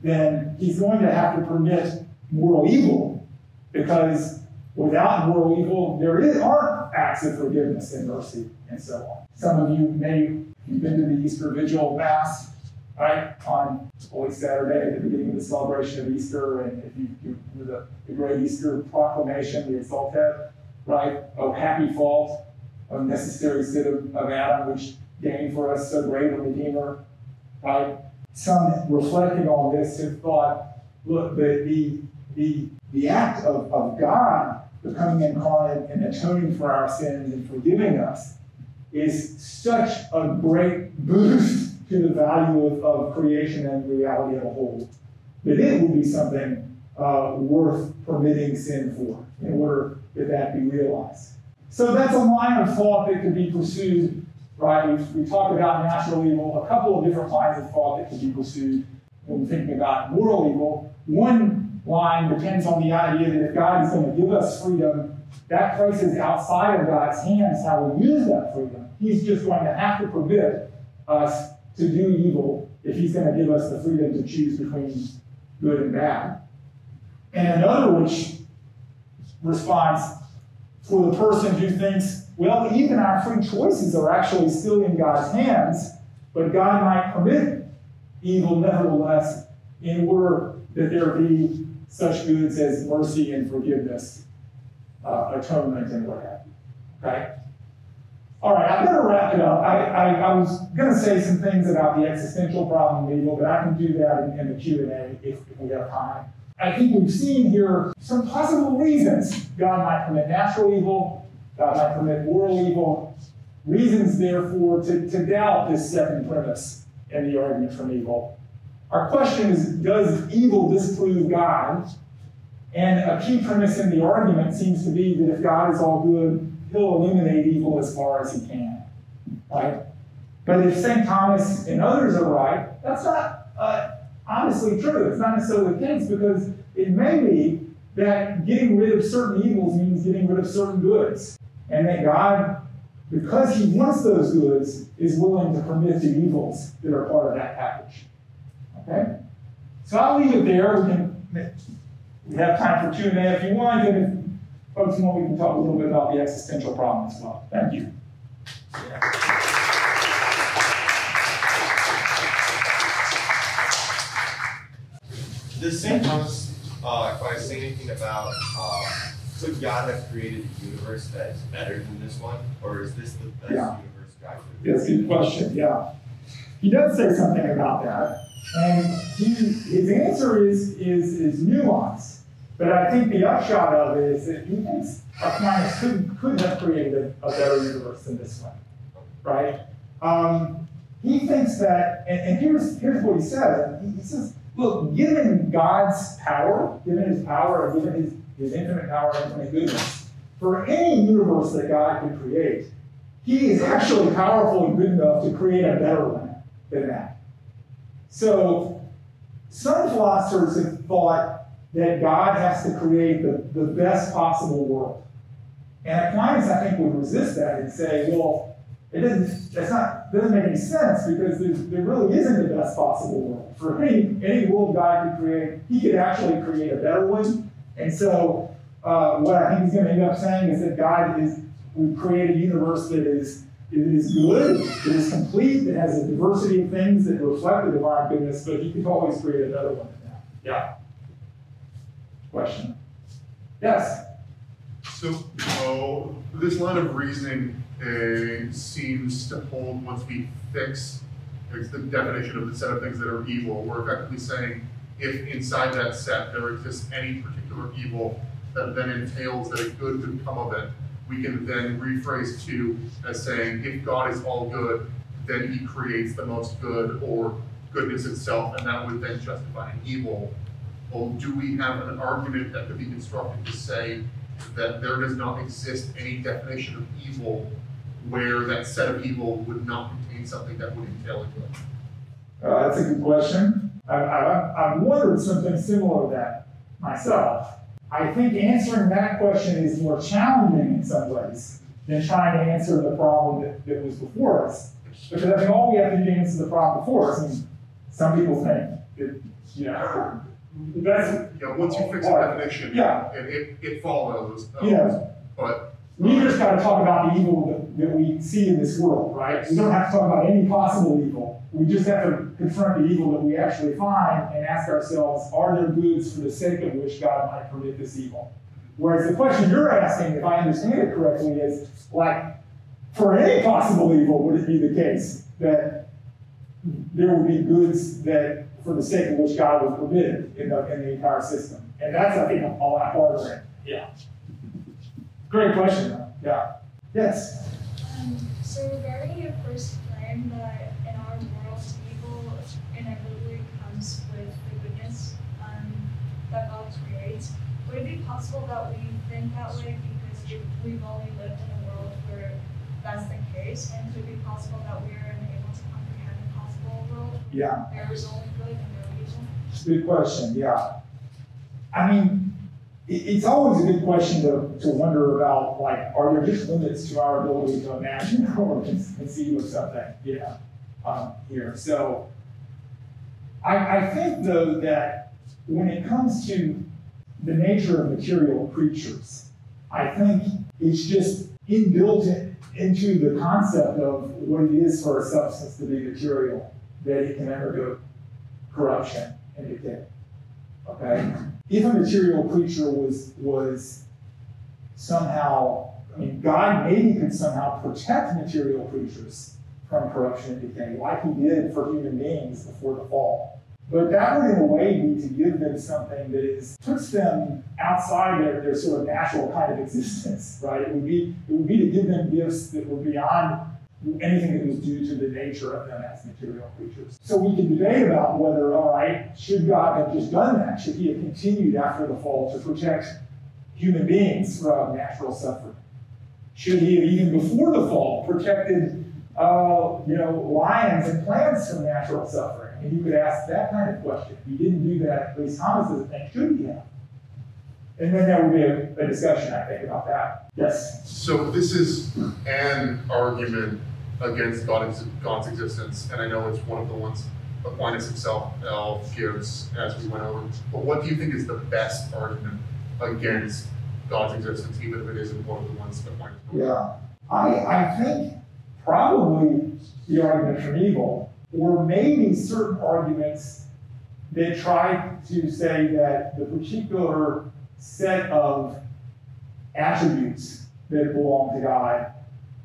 B: Then he's going to have to permit moral evil because without moral evil, there is, aren't acts of forgiveness and mercy and so on. Some of you may, you've been to the Easter Vigil Mass, right, on Holy Saturday at the beginning of the celebration of Easter, and if you, you the, the great Easter proclamation, the Exsultet, right, oh, happy fault, necessary sin of, of Adam, which gained for us so great a Redeemer. Right? Some reflecting on this have thought, look, the, the, the, the act of, of God becoming incarnate and atoning for our sins and forgiving us is such a great boost to the value of, of creation and reality as a whole that it would be something uh, worth permitting sin for in order that that be realized. So that's a line of thought that could be pursued, right? We've, we talked about natural evil, a couple of different lines of thought that could be pursued when thinking about moral evil. One line depends on the idea that if God is going to give us freedom, that places outside of God's hands how we use that freedom. He's just going to have to permit us to do evil if He's going to give us the freedom to choose between good and bad. And another which responds for the person who thinks, well, even our free choices are actually still in God's hands, but God might permit evil nevertheless in order that there be such goods as mercy and forgiveness, uh, atonement, and what have you. Okay? All right, I better wrap it up. I, I, I was going to say some things about the existential problem of evil, but I can do that in, in the Q&A if, if we have time. I think we've seen here some possible reasons God might permit natural evil, God might permit moral evil, reasons, therefore, to, to doubt this second premise in the argument from evil. Our question is Does evil disprove God? And a key premise in the argument seems to be that if God is all good, he'll eliminate evil as far as he can. Right? But if St. Thomas and others are right, that's not uh, honestly true. It's not necessarily the case because it may be that getting rid of certain evils means getting rid of certain goods. And that God, because he wants those goods, is willing to permit the evils that are part of that package. Okay? So I'll leave it there. We can we have time for Q&A if you want, and if folks want, we can talk a little bit about the existential problem as well. Thank you.
C: Does St. Thomas uh, Aquinas say anything about uh, could God have created a universe that is better than this one, or is this the best
B: Yeah.
C: universe God could have created?
B: Yes, good question. Yeah. He does say something about that. And he, his answer is, is, is nuanced. But I think the upshot of it is that he thinks Aquinas could, could have created a, better universe than this one. Right? Um, he thinks that, and, and here's, here's what he says. He, he says, look, given God's power, given his power, given his, his infinite power and infinite goodness, for any universe that God could create, he is actually powerful and good enough to create a better one than that. So, some philosophers have thought that God has to create the, the best possible world. And Aquinas, I think, would resist that and say, well, it doesn't, that's not, doesn't make any sense because there really isn't the best possible world. For any, any world God could create, he could actually create a better one. And so, uh, what I think he's going to end up saying is that God is, we create a universe that is it is good, it is complete, it has a diversity of things that reflect the divine goodness, but he could always create another one that. Yeah. Question? Yes.
D: So, oh, this line of reasoning uh, seems to hold once we fix the definition of the set of things that are evil. We're effectively saying if inside that set there exists any particular evil that then entails that a good could come of it, we can then rephrase to as saying if God is all good, then he creates the most good or goodness itself, and that would then justify an evil. Well, do we have an argument that could be constructed to say that there does not exist any definition of evil where that set of evil would not contain something that would entail a good?
B: Uh, that's a good question. I, I, I've wondered something similar to that myself. I think answering that question is more challenging in some ways than trying to answer the problem that, that was before us. Because I think all we have to do to answer the problem before us, some people think that, you know, that's,
D: Yeah, once you fix a definition,
B: Yeah.
D: it, it, it follows. um,
B: Yeah.
D: But
B: we just got to talk about the evil that, that we see in this world, right? We don't have to talk about any possible evil. We just have to confront the evil that we actually find and ask ourselves, are there goods for the sake of which God might permit this evil? Whereas the question you're asking, if I understand it correctly, is like, for any possible evil, would it be the case that there would be goods that, for the sake of which God was permit in the, in the entire system? And that's, I think, a lot harder. Yeah. Great question, though. Yeah. Yes.
E: Um, so regarding your first claim that in our world evil inevitably comes with the goodness um, that God creates, would it be possible that we think that way because we- we've only lived in a world where that's the case? And could it be possible that we are unable to comprehend a
B: Yeah.
E: is good no evil?
B: Good question. Yeah. I mean, it's always a good question to, to wonder about, like, are there just limits to our ability to imagine or conceive of something? Yeah, um, here. So, I, I think though that when it comes to the nature of material creatures, I think it's just inbuilt into the concept of what it is for a substance to be material, that it can undergo corruption and decay. Okay? If a material creature was was somehow, I mean, God maybe could somehow protect material creatures from corruption and decay, like he did for human beings before the fall. But that would, in a way, be to give them something that is puts them outside their, their sort of natural kind of existence, right? It would be it would be to give them gifts that were beyond anything that was due to the nature of them as material creatures. So we can debate about whether, all right, should God have just done that? Should He have continued after the fall to protect human beings from natural suffering? Should He have even before the fall protected, uh, you know, lions and plants from natural suffering? And you could ask that kind of question. He didn't do that, at least Thomas doesn't think, should he have? And then there would be a, a discussion, I think, about that. Yes?
D: So this is an argument against God's, God's existence, and I know it's one of the ones Aquinas himself gives as we went over. But what do you think is the best argument against God's existence, even if it isn't one of the ones Aquinas?
B: Yeah, I, I think probably the argument from evil or maybe certain arguments that try to say that the particular set of attributes that belong to God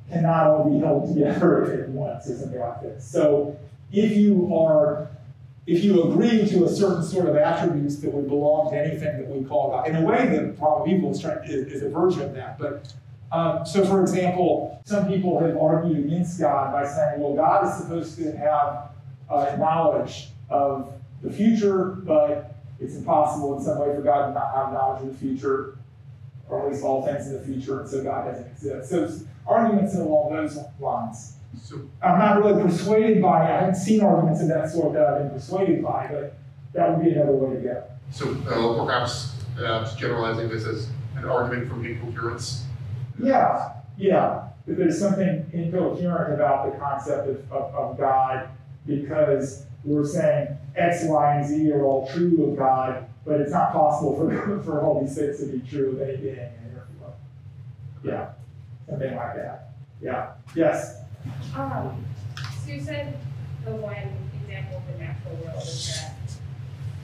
B: cannot all be held together at once or something like this. So if you are if you agree to a certain sort of attributes that would belong to anything that we call God, in a way the problem evil is, trying, is, is a version of that. But um, so, for example, some people have argued against God by saying, well, God is supposed to have uh, knowledge of the future, but it's impossible in some way for God to not have knowledge of the future, or at least all things in the future, and so God doesn't exist. So, arguments along those lines. So, I'm not really persuaded by, it. I haven't seen arguments of that sort that I've been persuaded by, but that would be another way to go.
D: So, uh, perhaps uh, generalizing this as an argument from incoherence
B: yeah, yeah. But there's something incoherent about the concept of, of, of God because we're saying X, Y, and Z are all true of God, but it's not possible for, for all these things to be true of any being. Yeah, something like that. Yeah. Yes.
F: Um, so you said the one example of the natural world is that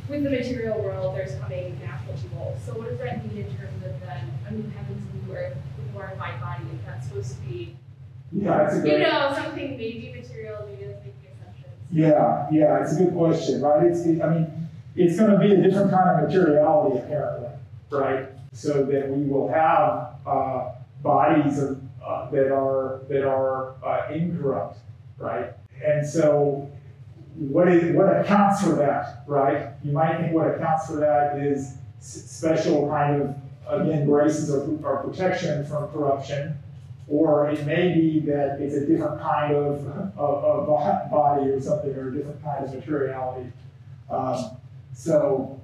F: with the material world, there's coming natural evil. So what does that mean in terms of then a new heavens and new earth? glorified body if that's supposed to be,
B: yeah, it's a great,
F: you know, something maybe material, maybe that's making assumptions.
B: Yeah, yeah, it's a good question, right? It's, it, I mean, it's going to be a different kind of materiality apparently, right? So that we will have uh, bodies of, uh, that are that are uh, incorrupt, right? And so, what is what accounts for that, right? You might think what accounts for that is special kind of again, graces or, or protection from corruption, or it may be that it's a different kind of, of, of body or something, or a different kind of materiality. Um, so,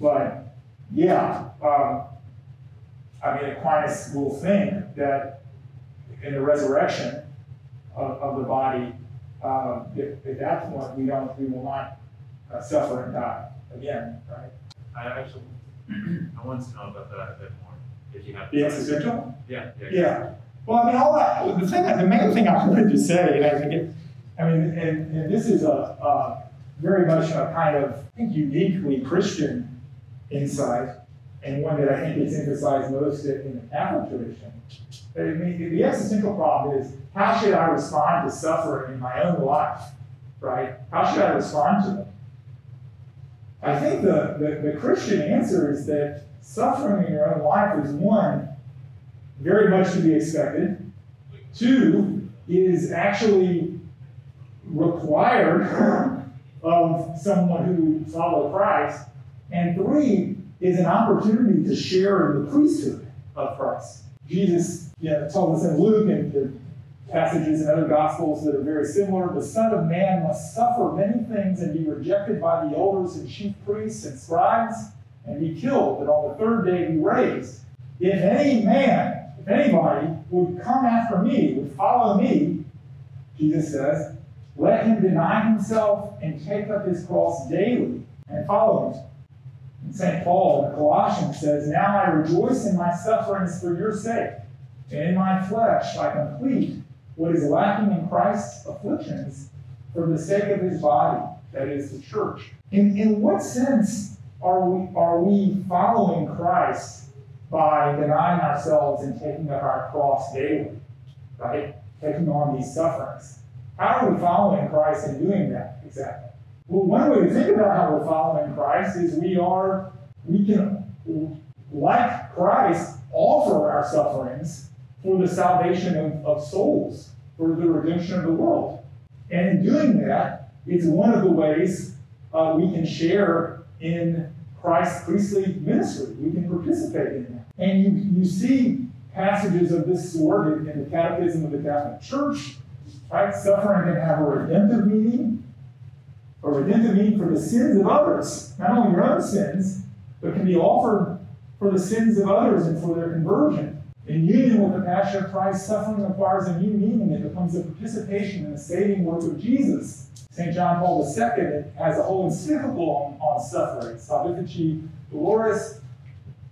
B: but yeah, um, I mean, Aquinas will think that in the resurrection of, of the body, um, if, at that point we don't, we will not uh, suffer and die again, right?
G: I actually I want to know about that a bit more. If you have
B: the existential?
G: Yeah, yeah.
B: Yeah. Well, I mean, all that. The thing, the main thing I wanted to say, and I think it, I mean, and, and this is a, a very much a kind of I think uniquely Christian insight, and one that I think is emphasized most in the Catholic tradition. I mean, the existential problem is how should I respond to suffering in my own life, right? How should I respond to it? I think the, the, the Christian answer is that suffering in your own life is one, very much to be expected. Two, is actually required of someone who followed Christ. And three, is an opportunity to share in the priesthood of Christ. Jesus you know, told us in Luke and the passages in other gospels that are very similar. The Son of Man must suffer many things and be rejected by the elders and chief priests and scribes and be killed, and on the third day be raised. If any man, if anybody would come after me, would follow me, Jesus says, let him deny himself and take up his cross daily and follow him. And St. Paul in Colossians says, Now I rejoice in my sufferings for your sake, and in my flesh I complete what is lacking in Christ's afflictions for the sake of his body, that is the church. In, in what sense are we, are we following Christ by denying ourselves and taking up our cross daily, right? Taking on these sufferings. How are we following Christ in doing that exactly? Well, one way to think about how we're following Christ is we are, we can, like Christ, offer our sufferings for the salvation of, of souls, for the redemption of the world. And in doing that, it's one of the ways uh, we can share in Christ's priestly ministry. We can participate in that. And you, you see passages of this sort in, in the Catechism of the Catholic Church. Right? Suffering can have a redemptive meaning, a redemptive meaning for the sins of others, not only your own sins, but can be offered for the sins of others and for their conversion. In union with the Passion of Christ, suffering acquires a new meaning. It becomes a participation in the saving work of Jesus. St. John Paul II has a whole encyclical on, on suffering, Salvifici Doloris.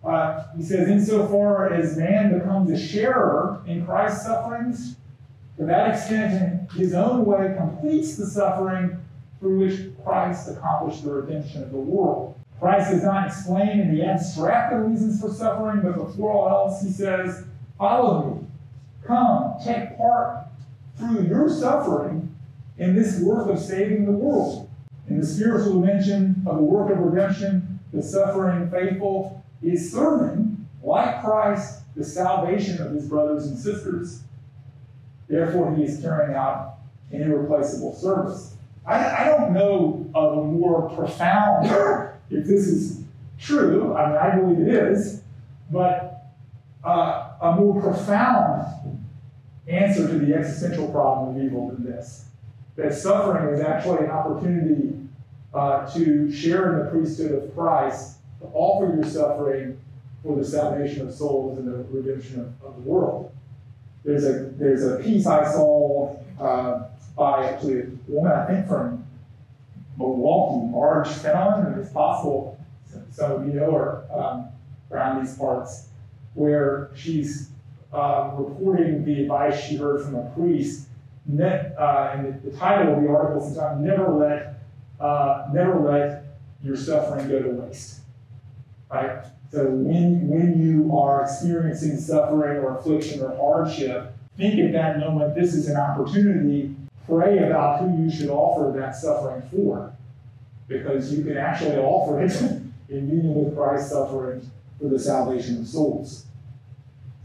B: Uh, he says, insofar as man becomes a sharer in Christ's sufferings, to that extent, his own way, completes the suffering through which Christ accomplished the redemption of the world. Christ does not explain in the abstract the reasons for suffering, but before all else, he says, Follow me. Come, take part through your suffering in this work of saving the world. In the spiritual dimension of the work of redemption, the suffering faithful is serving, like Christ, the salvation of his brothers and sisters. Therefore, he is carrying out an irreplaceable service. I, I don't know of a more profound, if this is true, I mean, I believe it is, but uh, a more profound answer to the existential problem of evil than this. That suffering is actually an opportunity uh, to share in the priesthood of Christ, to offer your suffering for the salvation of souls and the redemption of, of the world. There's a there's a piece I saw uh, by a woman I think from Milwaukee, Marge Fenton, and it's possible some of you know her um, around these parts, where she's uh, reporting the advice she heard from a priest. Uh, and the, the, title of the article is "Never let uh, never let your suffering go to waste." Right. So when when you are experiencing suffering or affliction or hardship, think at that moment this is an opportunity. Pray about who you should offer that suffering for, because you can actually offer it in union with Christ's suffering for the salvation of souls.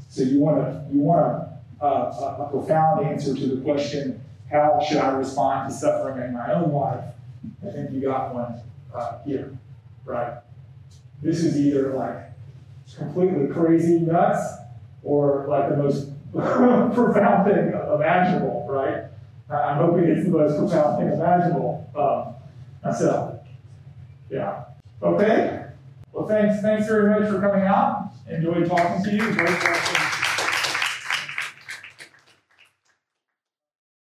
B: So you want to you want a, a, a profound answer to the question, how should I respond to suffering in my own life? I think you got one uh, here, right? This is either like completely crazy nuts or like the most profound thing imaginable, right? I'm hoping it's the most profound thing imaginable um, myself. Yeah. Okay. Well, thanks. Thanks very much for coming out. Enjoyed talking to you.